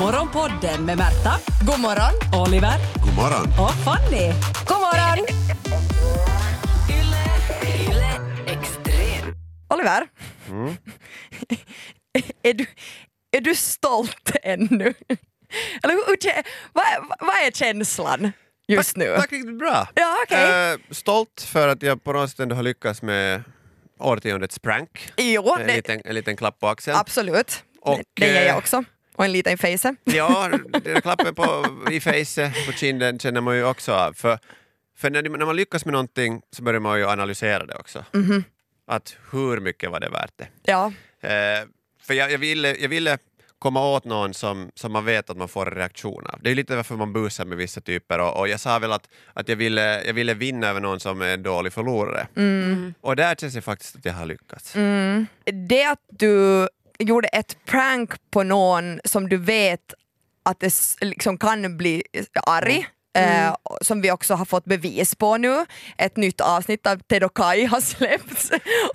Morgonpodden med Märta, God morgon. Oliver God morgon. och Fanny. God morgon. Oliver, är, du, är du stolt ännu? Eller vad, vad är känslan just nu? Tack riktigt bra. Ja, okej. Eh, stolt för att jag på något sätt ändå har lyckats med årtiondets prank. Jo, En det, liten, en liten klapp på axeln. absolut. Och, det, det ger jag eh, också. Och en liten i face. Ja, klappen på, i face, på kinden känner man ju också av. För, för när, när man lyckas med någonting så börjar man ju analysera det också. Mhm. Att hur mycket var det värt det? Ja, Eh, för jag, jag, ville, jag ville komma åt någon som, som man vet att man får en reaktion av. Det är lite varför man busar med vissa typer och, och jag sa väl att, att jag, ville, jag ville vinna över någon som är en dålig förlorare. Och där känns det faktiskt att jag har lyckats. det att du gjorde ett prank på någon som du vet att det liksom kan bli arg, eh, som vi också har fått bevis på nu. Ett nytt avsnitt av Ted och Kai har släppts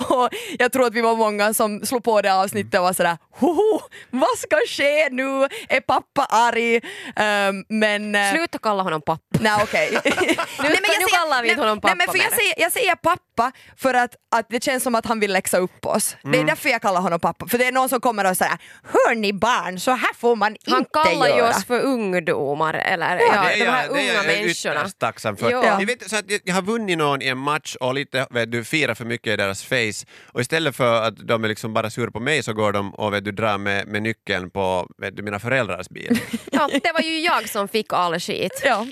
och jag tror att vi var många som slog på det avsnittet och var sådär Hoho, vad ska ske nu? Är pappa arg? Um, men... eh, Sluta kalla honom pappa. Nej okej. nej, nu kallar vi inte honom nej, men pappa för jag, säger, jag säger pappa för att, att det känns som att han vill läxa upp oss. Det är därför jag kallar honom pappa. För det är någon som kommer och säger Hör ni barn, så här får man Han inte kallar ju göra. oss för ungdomar eller ja, det är de här jag, är människorna. ytterst tacksam för. Ja. Jag, vet, så att jag, jag har vunnit någon i en match och lite vet du, firar för mycket i deras face och istället för att de är liksom bara sur på mig så går de och vet du, drar med, med nyckeln på vet du, mina föräldrars bil. Ja, det var ju jag som fick all skit. Ja.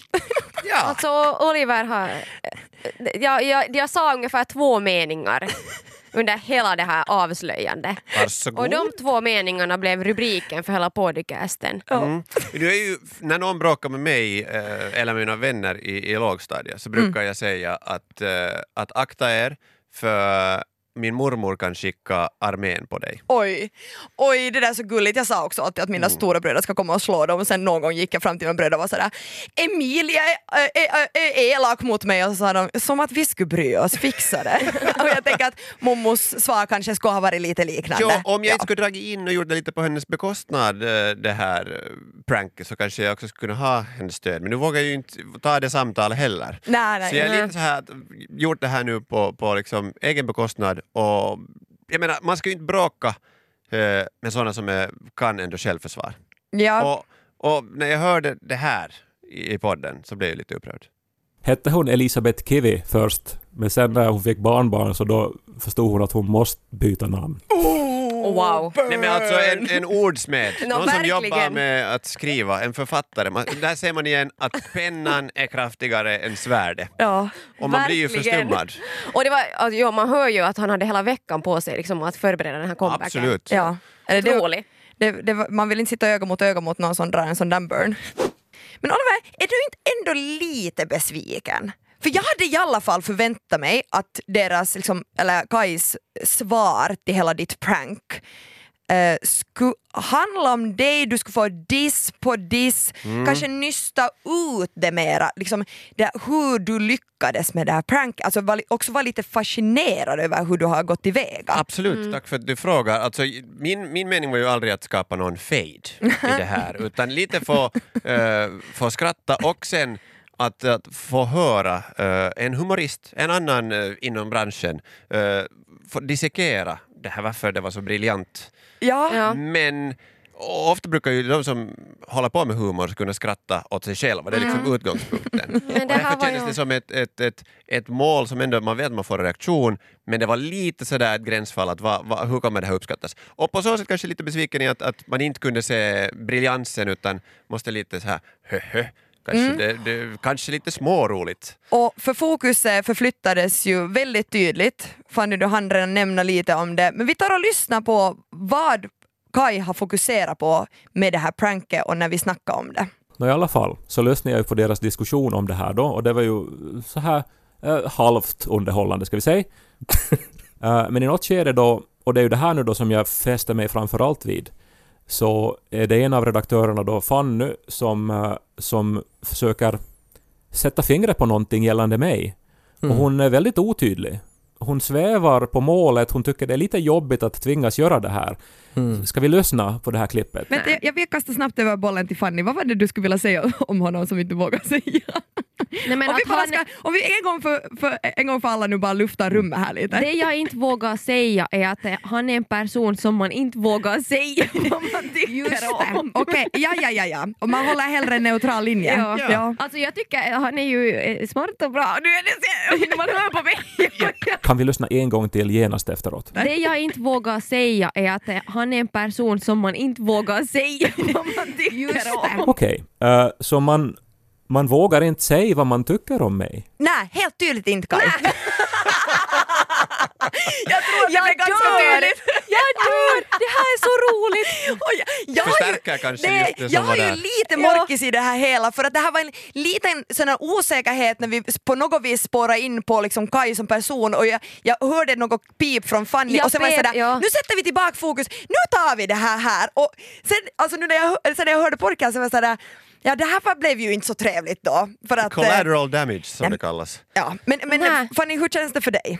Ja. Alltså Oliver har... Jag, jag, jag sa ungefär två meningar under hela det här avslöjandet. Varsågod. Och de två meningarna blev rubriken för hela podcasten. Mm. Du är ju, när någon bråkar med mig eh, eller mina vänner i, i lågstadiet så brukar jag säga att, eh, att akta er för min mormor kan skicka armén på dig. Oj, oj det där är så gulligt. Jag sa också alltid att mina stora bröder ska komma och slå dem och sen någon gång gick jag fram till mina bröder och var sådär Emilia är, är, är, är elak mot mig och så sa de som att vi skulle bry oss, fixa det. och jag tänker att mommos svar kanske skulle ha varit lite liknande. Ja, om jag Ja. inte skulle dragit in och gjort det lite på hennes bekostnad, eh, det här eh, pranket, så kanske jag också skulle kunna ha hennes stöd. Men nu vågar jag ju inte ta det samtalet heller. Nej, nej. Så jag är lite så här, gjort det här nu på, på liksom egen bekostnad och jag menar, man ska ju inte bråka eh, med sådana som är, kan ändå självförsvar. Ja. Och, och när jag hörde det här i, i podden så blev jag lite upprörd. Hette hon Elisabeth Kivi först, men sen när hon fick barnbarn så då förstod hon att hon måste byta namn. Oh, wow. Nej men alltså en, en ordsmed, Nå, någon som verkligen. jobbar med att skriva, en författare. Man, där ser man igen att pennan är kraftigare än svärdet. Ja. Och man blir ju Verkligen. förstummad. Och det var, alltså, ja, man hör ju att han hade hela veckan på sig liksom, att förbereda den här comebacken. Absolut. Ja. Eller det, Otrolig. det, det, var- man vill inte sitta öga mot öga mot någon som drar en sån där burn. Men Oliver, är du inte ändå lite besviken? För jag hade i alla fall förväntat mig att deras, liksom, eller Kais svar till hela ditt prank eh, skulle handla om dig, du skulle få diss på diss, kanske nysta ut det mera, liksom, det, hur du lyckades med det här prank, alltså var, också vara lite fascinerad över hur du har gått tillväga. Absolut, tack för att du frågar. Alltså, min, min mening var ju aldrig att skapa någon fade i det här, utan lite få, eh, få skratta och sen att, att få höra eh, en humorist, en annan eh, inom branschen, uh, få dissekera det här varför det var så briljant. Ja. Ja. Men ofta brukar ju de som håller på med humor kunna skratta åt sig själva, det är liksom utgångspunkten. Men det Och här därför var kändes ju- det som ett, ett, ett, ett mål som ändå man vet att man får en reaktion, men det var lite sådär ett gränsfall att va, va, hur kommer det här uppskattas? Och på så sätt kanske lite besviken i att, att man inte kunde se briljansen utan måste lite så här hö, hö. Kanske, det, det, kanske lite småroligt. Och för fokuset förflyttades ju väldigt tydligt. Fanny, du hann redan nämna lite om det. Men vi tar och lyssnar på vad Kai har fokuserat på med det här pranket och när vi snackar om det. Nå, I alla fall så lyssnade jag ju på deras diskussion om det här då och det var ju så här eh, halvt underhållande ska vi säga. Eh, men i något skede då, och det är ju det här nu då som jag fäster mig framförallt vid, så är det en av redaktörerna då, Fanny, som, eh, som försöker sätta fingret på någonting gällande mig. Och hon är väldigt otydlig. hon svävar på målet, hon tycker det är lite jobbigt att tvingas göra det här. Ska vi lyssna på det här klippet? Men jag, jag vill kasta snabbt över bollen till Fanny. Vad var det du skulle vilja säga om honom som inte vågar säga? Nej, men om, vi att bara han, ska, om vi en gång för, för, en gång för alla nu bara luftar rummet här lite. det jag inte vågar säga är att eh, han är en person som man inte vågar säga vad man tycker Just om. Okej, ja, ja, ja, ja. Och man håller hellre en neutral linje. Ja. Ja. Alltså jag tycker han är ju eh, smart och bra. Nu är det man hör på mig. Kan vi lyssna en gång till genast efteråt? Det jag inte vågar säga är att eh, han är en person som man inte vågar säga vad man tycker Just om. Okej, eh, så man, man vågar inte säga vad man tycker om mig? Nej, helt tydligt inte Kaj. jag tror att det Jag blev ganska dör! tydligt. Jag dör! Det här är så roligt! Och jag, jag har ju- Förstärker kanske det, just det Jag har ju lite morkis i det här hela för att det här var en liten sån här osäkerhet när vi på något vis spårade in på liksom Kaj som person och jag, jag hörde något pip från Fanny Jag och sen var jag sådär, ja. nu sätter vi tillbaka fokus, nu tar vi det här här och sen, alltså nu när jag, sen när jag hörde podcasten så var jag sådär Ja det här blev ju inte så trevligt då. För att, eh, Collateral damage som Ja. det kallas. Ja, men, men. Fanny, hur känns det för dig?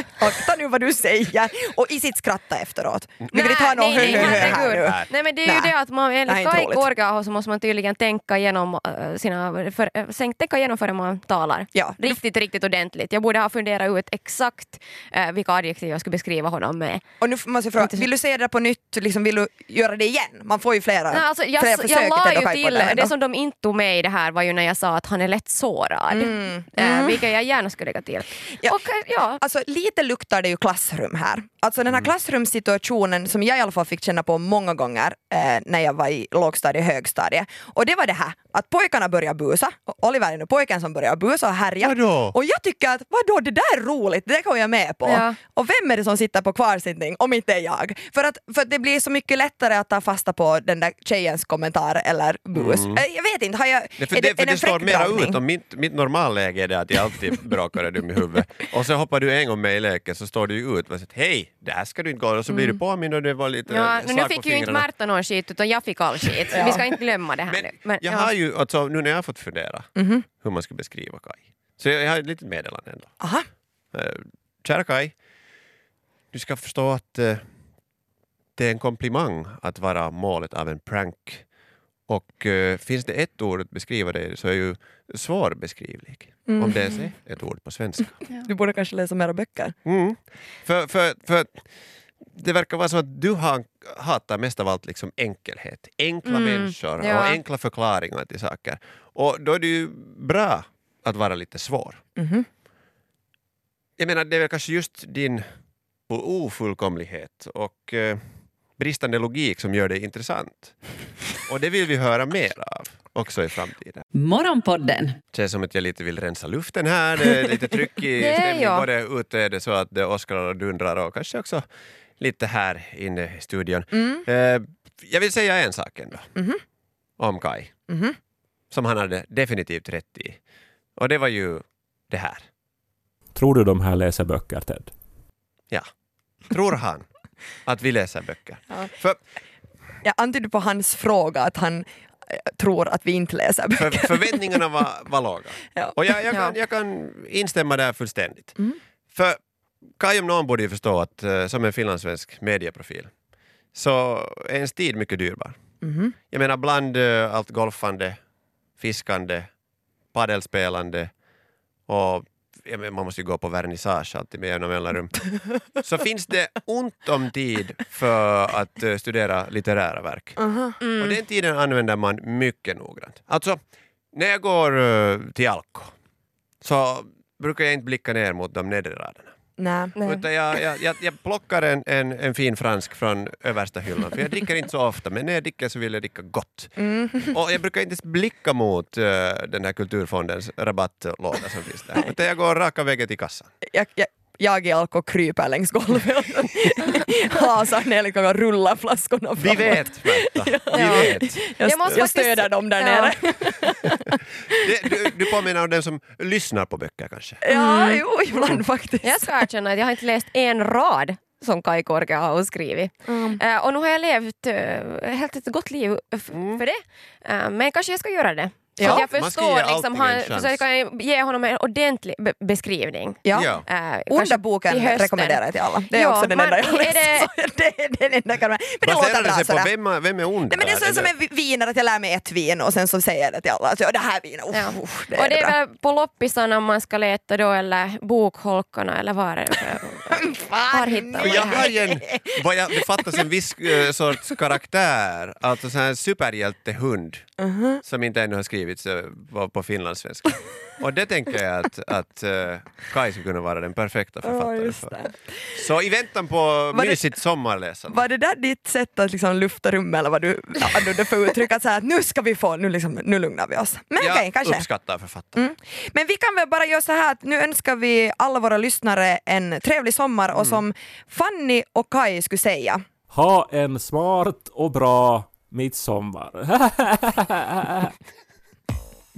Akta nu vad du säger och i sitt skratta efteråt. Vi vill inte ha någon hö, nej, hö, hö här herregud. nu. Nej. Men det är ju det att man enligt inte Kai roligt. Korga så måste man tydligen tänka igenom äh, sina, för, äh, tänka igenom före man talar. Ja. Riktigt, riktigt ordentligt. Jag borde ha funderat ut exakt äh, vilka adjektiv jag skulle beskriva honom med. Och nu måste jag fråga, vill du säga det på nytt, liksom, vill du göra det igen? Man får ju flera, Nej, alltså, jag, flera jag, försök la Ted och ju till, det här det som de inte tog med i det här var ju när jag sa att han är lätt sårad. Mm. Äh, vilket jag gärna skulle lägga till. Ja. Och, äh, ja. Alltså lite luktar det ju klassrum här. Alltså den här klassrumssituationen som jag i alla fall fick känna på många gånger eh, när jag var i lågstadie, högstadie. Och det var det här att pojkarna börjar busa. Och Oliver är nu pojken som börjar busa och härja. Vadå? Och jag tycker att vadå, det där är roligt, det går jag med på. Ja. Och vem är det som sitter på kvarsittning om inte jag? För att, för att det blir så mycket lättare att ta fasta på den där tjejens kommentar eller bus. Eh, Jag vet inte, har jag, Det, för är det, är för det står fräck mera ut. Och mitt, mitt normalläge är det att jag alltid brakar är dum i huvudet. Och så hoppar du en gång med i leken så står du ju ut och säger hej, det här ska du inte gå. Och så blir du påmind och det var lite Ja, eh, nu slag fick på ju inte. Märta någon skit utan jag fick all skit. Vi ska inte glömma det här Men, nu. Men, jag ja. har ju, alltså, nu när jag har fått fundera Mhm. hur man ska beskriva Kai. Så jag, jag har ett litet meddelande ändå. Aha. Eh, kära Kai, du ska förstå att eh, det är en komplimang att vara målet av en prank. Och eh, finns det ett ord att beskriva det så är ju svårbeskrivlig. Om det är ett ord på svenska. Du borde kanske läsa mera böcker. Mm. För, för, för det verkar vara så att du har, hatar mest av allt liksom enkelhet. Enkla Mm, människor ja. och enkla förklaringar till saker. Och då är det ju bra att vara lite svår. Mhm. Jag menar, det är väl kanske just din ofullkomlighet och eh, bristande logik som gör det intressant. Och det vill vi höra mer av också i framtiden. Morgonpodden Känns som att jag lite vill rensa luften här, det är lite tryck i Det stämningen. Både ute är det så att det åskrar och dundrar och kanske också lite här inne i studion. Mm. Eh, jag vill säga en sak ändå Mhm. om Kai, Mhm. som han hade definitivt rätt i. Och det var ju det här. Tror du de här läser böcker, Ted? Tror han att vi läser böcker? Ja. För, Jag antydde på hans fråga att han eh, tror att vi inte läser för böcker. förväntningarna var, var låga. Ja. Och jag, jag, Ja. kan, jag kan instämma där fullständigt. Mm. För Kai om någon borde ju förstå att eh, som en finlandssvensk medieprofil så är ens tid mycket dyrbar. Mhm. Jag menar bland eh, allt golfande, fiskande, paddelspelande och menar, man måste ju gå på vernissage alltid med jämna mellanrum. Så finns det ont om tid för att eh, studera litterära verk. Mm. Och den tiden använder man mycket noggrant. Alltså, när jag går till Alko så brukar jag inte blicka ner mot de nedre raderna. Nej. Utan jag, jag, jag, jag plockar en, en, en fin fransk från översta hyllan, för jag dricker inte så ofta, men när jag dricker så vill jag dricka gott. Mm. Och jag brukar inte ens blicka mot eh, den här kulturfondens rabattlåda som finns där, utan jag går raka vägen till kassan. Jag, jag, jag i Alko kryper längs golvet och hasar ner liksom och rullar flaskorna Vi framåt. vet, Märta, vi Ja. vet. Jag, Jag måste jag faktiskt- stöder dem där Ja. nere. Det, du, du påminner om den som lyssnar på böcker kanske? Ja, jo, ibland faktiskt. Jag ska erkänna att jag har inte läst en rad som Kai Korke har skrivit. Mm. Eh, och nu har jag levt uh, helt ett gott liv f- Mm. för det. Eh, men kanske jag ska göra det. Så Ja. jag Man ska förstår, ge liksom, han, en försöker jag ge honom en ordentlig be- beskrivning. Ja. Ja. Äh, Underboken till hösten. rekommenderar jag till alla. Det är Ja, också den men enda jag läst. det- Det är den enda jag kan Men det låter det bra sådär. vem, är- vem är ond Nej, men det är så som med viner, att jag lär mig ett vin och sen så säger jag det till alla. Alltså, ja, det här vinet, uff, Ja. uff, det och är det bra. är väl på loppisarna man ska leta då eller bokholkarna eller var är det? Var hittar man jag det har en, vad jag, det fattas en viss eh, sorts karaktär, alltså här superhjältehund Uh-huh. som inte ännu har skrivits eh, på, på finlandssvenska. Och det tänker jag att, att uh, Kai skulle kunna vara den perfekta författaren för. Så i väntan på Var det- mysigt sommarläsande. Var det där ditt sätt att liksom lufta rummet eller vad du använde för uttryck? Att, så här, att nu ska vi få, nu, liksom, nu lugnar vi oss. Men okej, jag kanske. uppskattar författaren. Mm. Men vi kan väl bara göra så här att nu önskar vi alla våra lyssnare en trevlig sommar och som Fanny och Kai skulle säga Ha en smart och bra midsommar.